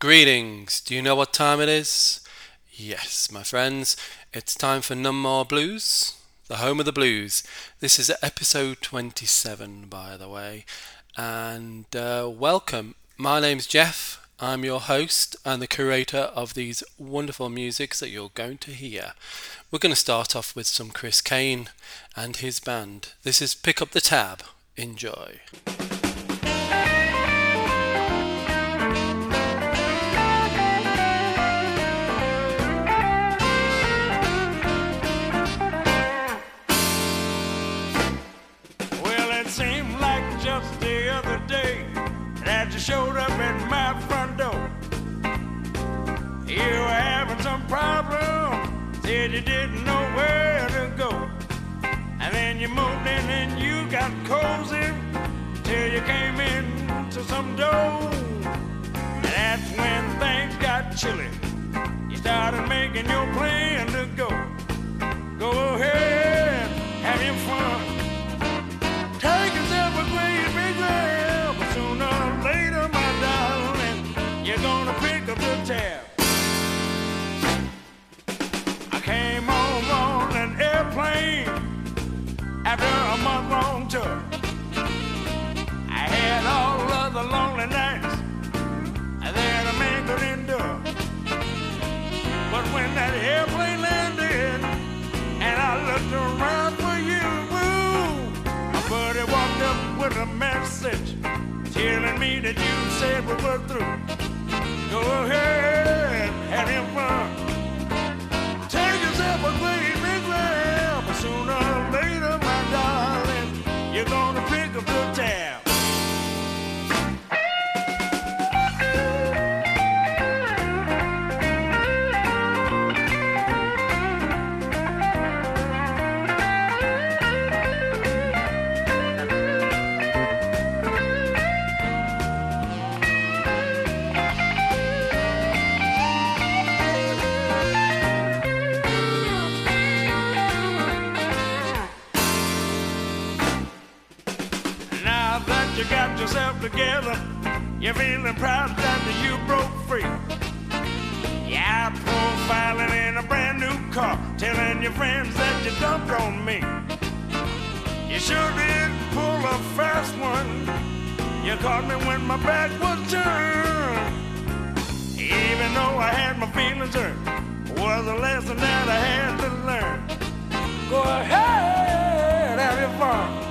Greetings. Do you know what time it is? Yes, my friends, it's time for None More Blues, the home of the blues. This is episode 27, by the way. And uh, welcome. My name's Jeff. I'm your host and the curator of these wonderful musics that you're going to hear. We're going to start off with some Chris Cain and his band. This is Pick Up the Tab. Enjoy. You didn't know where to go. And then you moved in and you got cozy till you came in to some dough. And that's when things got chilly. You started making your plan to go. Go ahead, after a month-long tour. I had all of the lonely nights that a man could endure. But when that airplane landed and I looked around for you, woo, my buddy walked up with a message telling me that you said we were through. Go ahead, have him fun. Together, you're feeling proud that you broke free. Yeah, profiling in a brand new car, telling your friends that you dumped on me. You sure did pull a fast one. You caught me when my back was turned. Even though I had my feelings hurt, was a lesson that I had to learn. Go ahead, have your fun.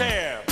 Up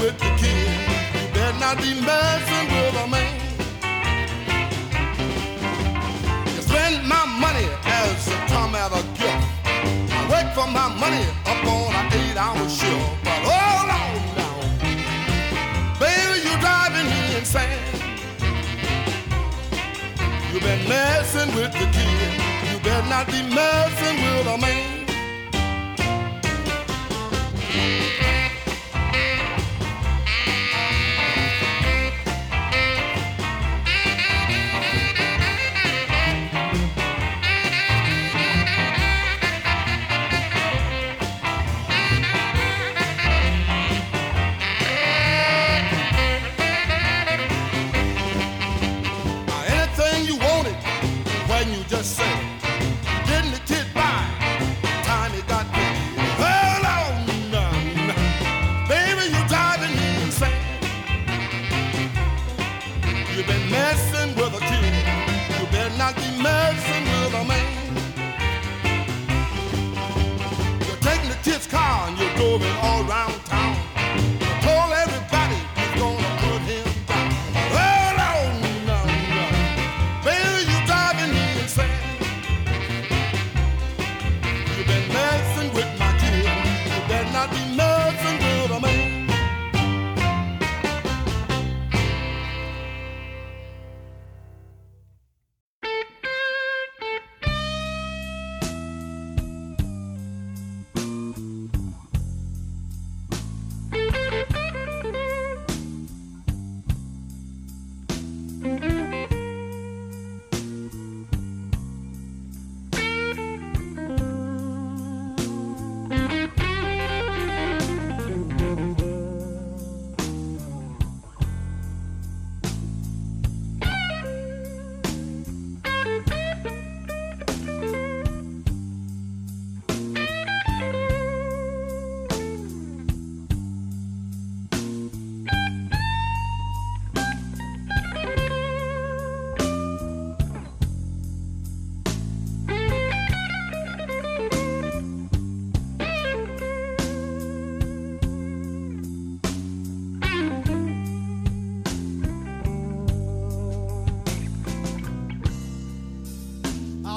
with the kid. You better not be messing with a man. You spend my money as a come at a gift. I work for my money up on an eight-hour shift. But hold on now, baby, you're driving me insane. You've been messing with the kid. You better not be messing with a man.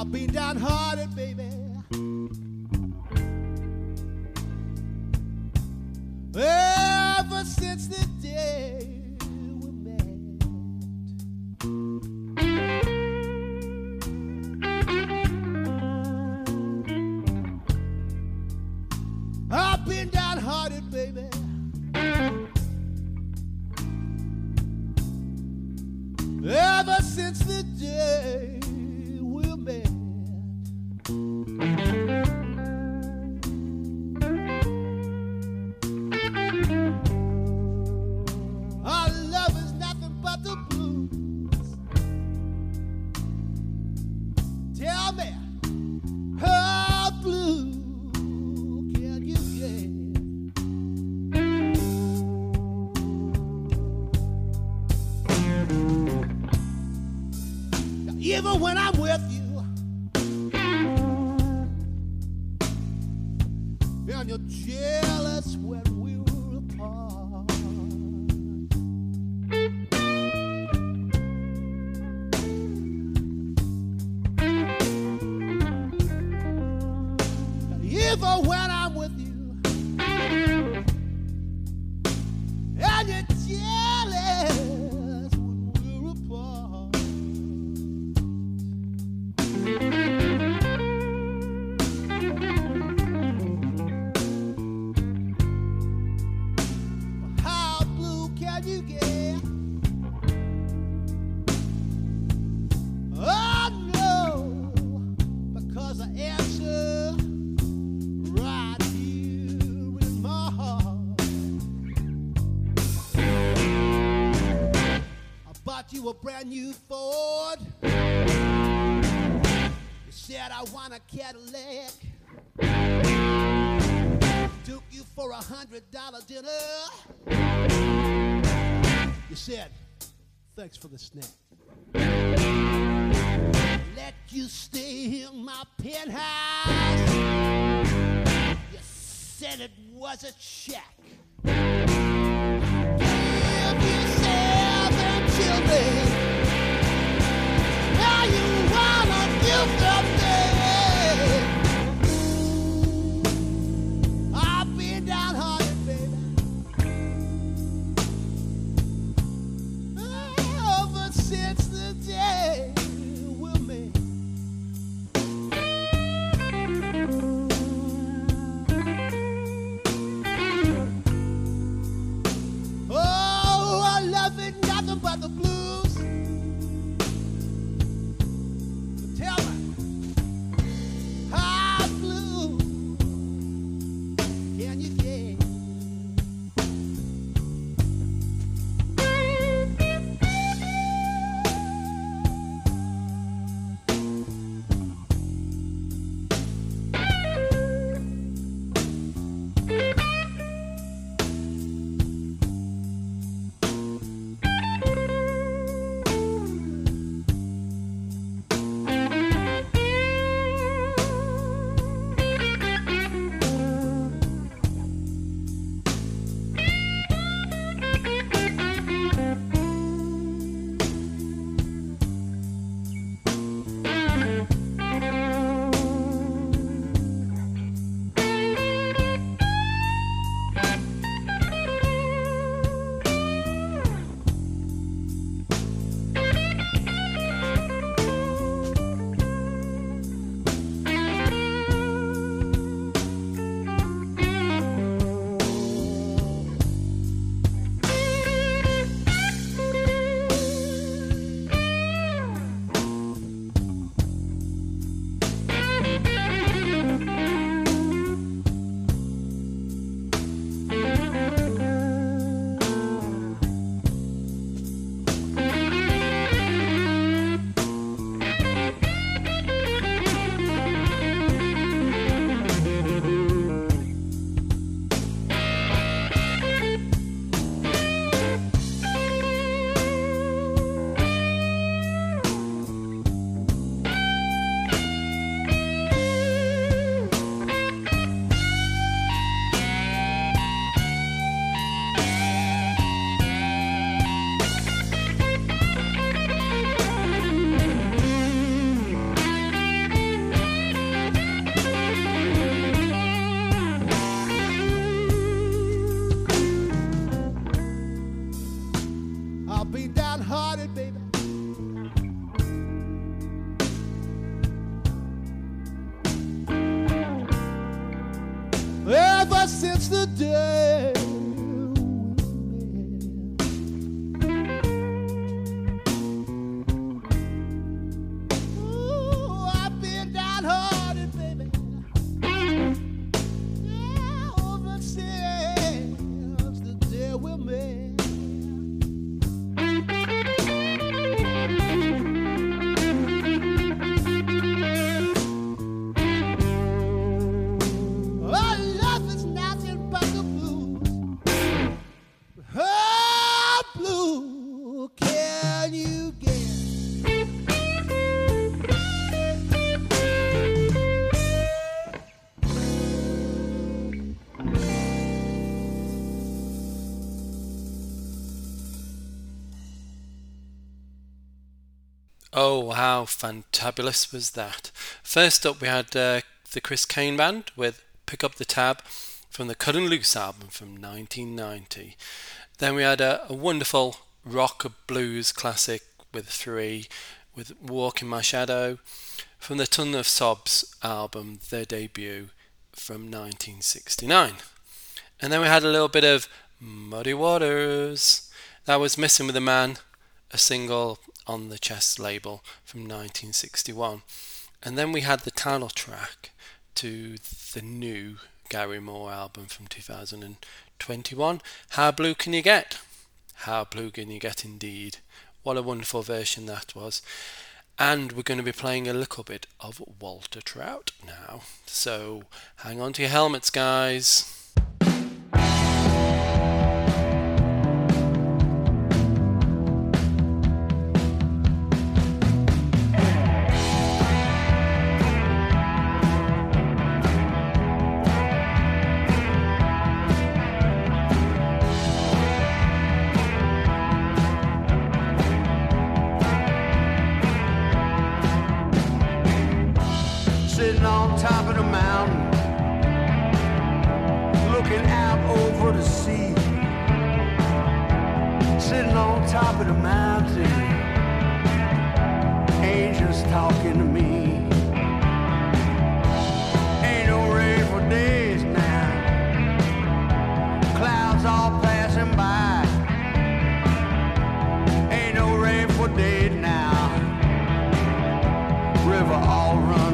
I've been downhearted, baby. Ever since the day Yeah! you Ford. You said I want a Cadillac. Took you for a hundred dollar dinner. You said, thanks for the snack. Let you stay in my penthouse. You said it was a check. Give yourself and children. yourself ever since the day How fantabulous was that! First up, we had uh, the Chris Cain Band with Pick Up the Tab from the Cuttin' Loose album from 1990. Then we had a, a wonderful rock blues classic with Free, with Walk in My Shadow from the Ton of Sobs album, their debut from 1969. And then we had a little bit of Muddy Waters. That was Missing with a Man, a single on the Chess label from 1961. And then we had the title track to the new Gary Moore album from 2021, How Blue Can You Get? How Blue Can You Get Indeed. What a wonderful version that was. And we're going to be playing a little bit of Walter Trout now. So hang on to your helmets, guys. Now. River all run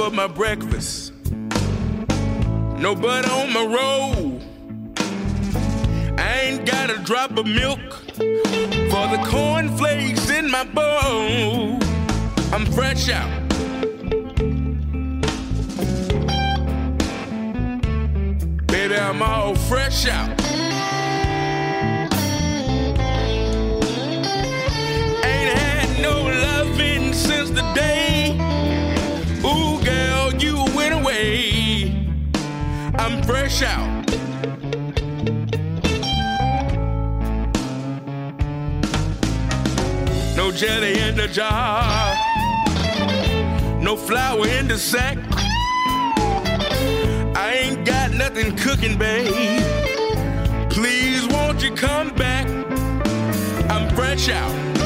but my breakfast. No butter on my roll. I ain't got a drop of milk for the cornflakes in my bowl. I'm fresh out. Baby, I'm all fresh out. Ain't had no loving since the day. No jelly in the jar. No flour in the sack. I ain't got nothing cooking, babe. Please, won't you come back? I'm fresh out.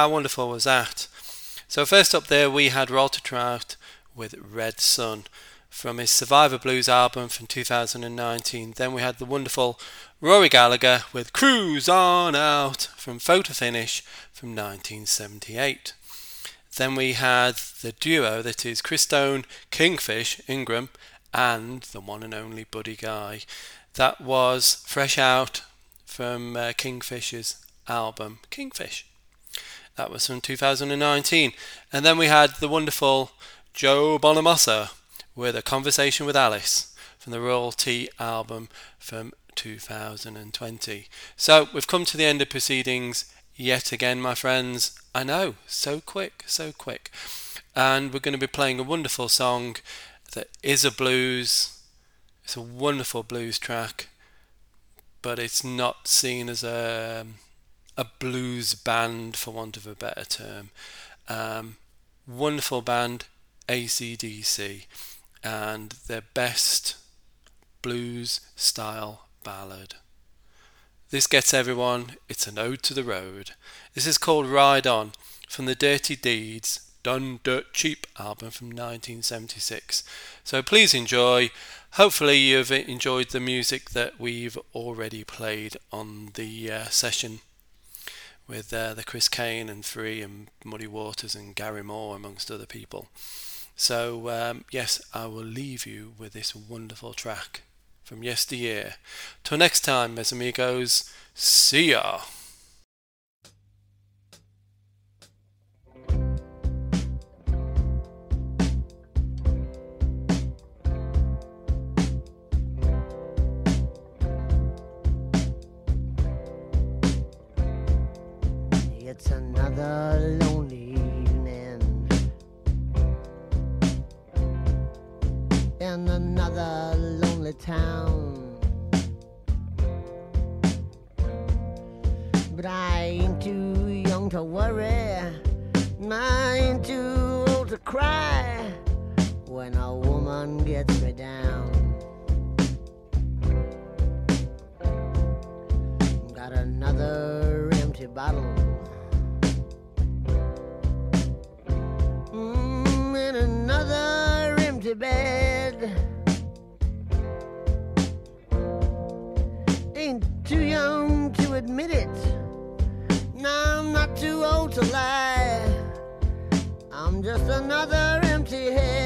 How wonderful was that? So, first up there, we had Walter Trout with Red Sun from his Survivor Blues album from 2019. Then we had the wonderful Rory Gallagher with Cruise On Out from Photo Finish from 1978. Then we had the duo that is Christone, Kingfish, Ingram, and the one and only Buddy Guy. That was Fresh Out from uh, Kingfish's album Kingfish. That was from 2019. And then we had the wonderful Joe Bonamassa with A Conversation with Alice from the Royal Tea album from 2020. So we've come to the end of proceedings yet again, my friends. I know, so quick, so quick. And we're going to be playing a wonderful song that is a blues. It's a wonderful blues track, but it's not seen as a a blues band, for want of a better term. Um, wonderful band, ACDC, and their best blues style ballad. This gets everyone, it's an ode to the road. This is called Ride On from the Dirty Deeds Done Dirt Cheap album from 1976. So please enjoy. Hopefully, you've enjoyed the music that we've already played on the uh, session with uh, the Chris Cain and Free and Muddy Waters and Gary Moore, amongst other people. So, um, yes, I will leave you with this wonderful track from yesteryear. Till next time, mes amigos, see ya! it's another lonely evening in another lonely town. But I ain't too young to worry, and I ain't too old to cry when a woman gets me down. Got another empty bottle. in another empty bed. Ain't too young to admit it. Now I'm not too old to lie. I'm just another empty head.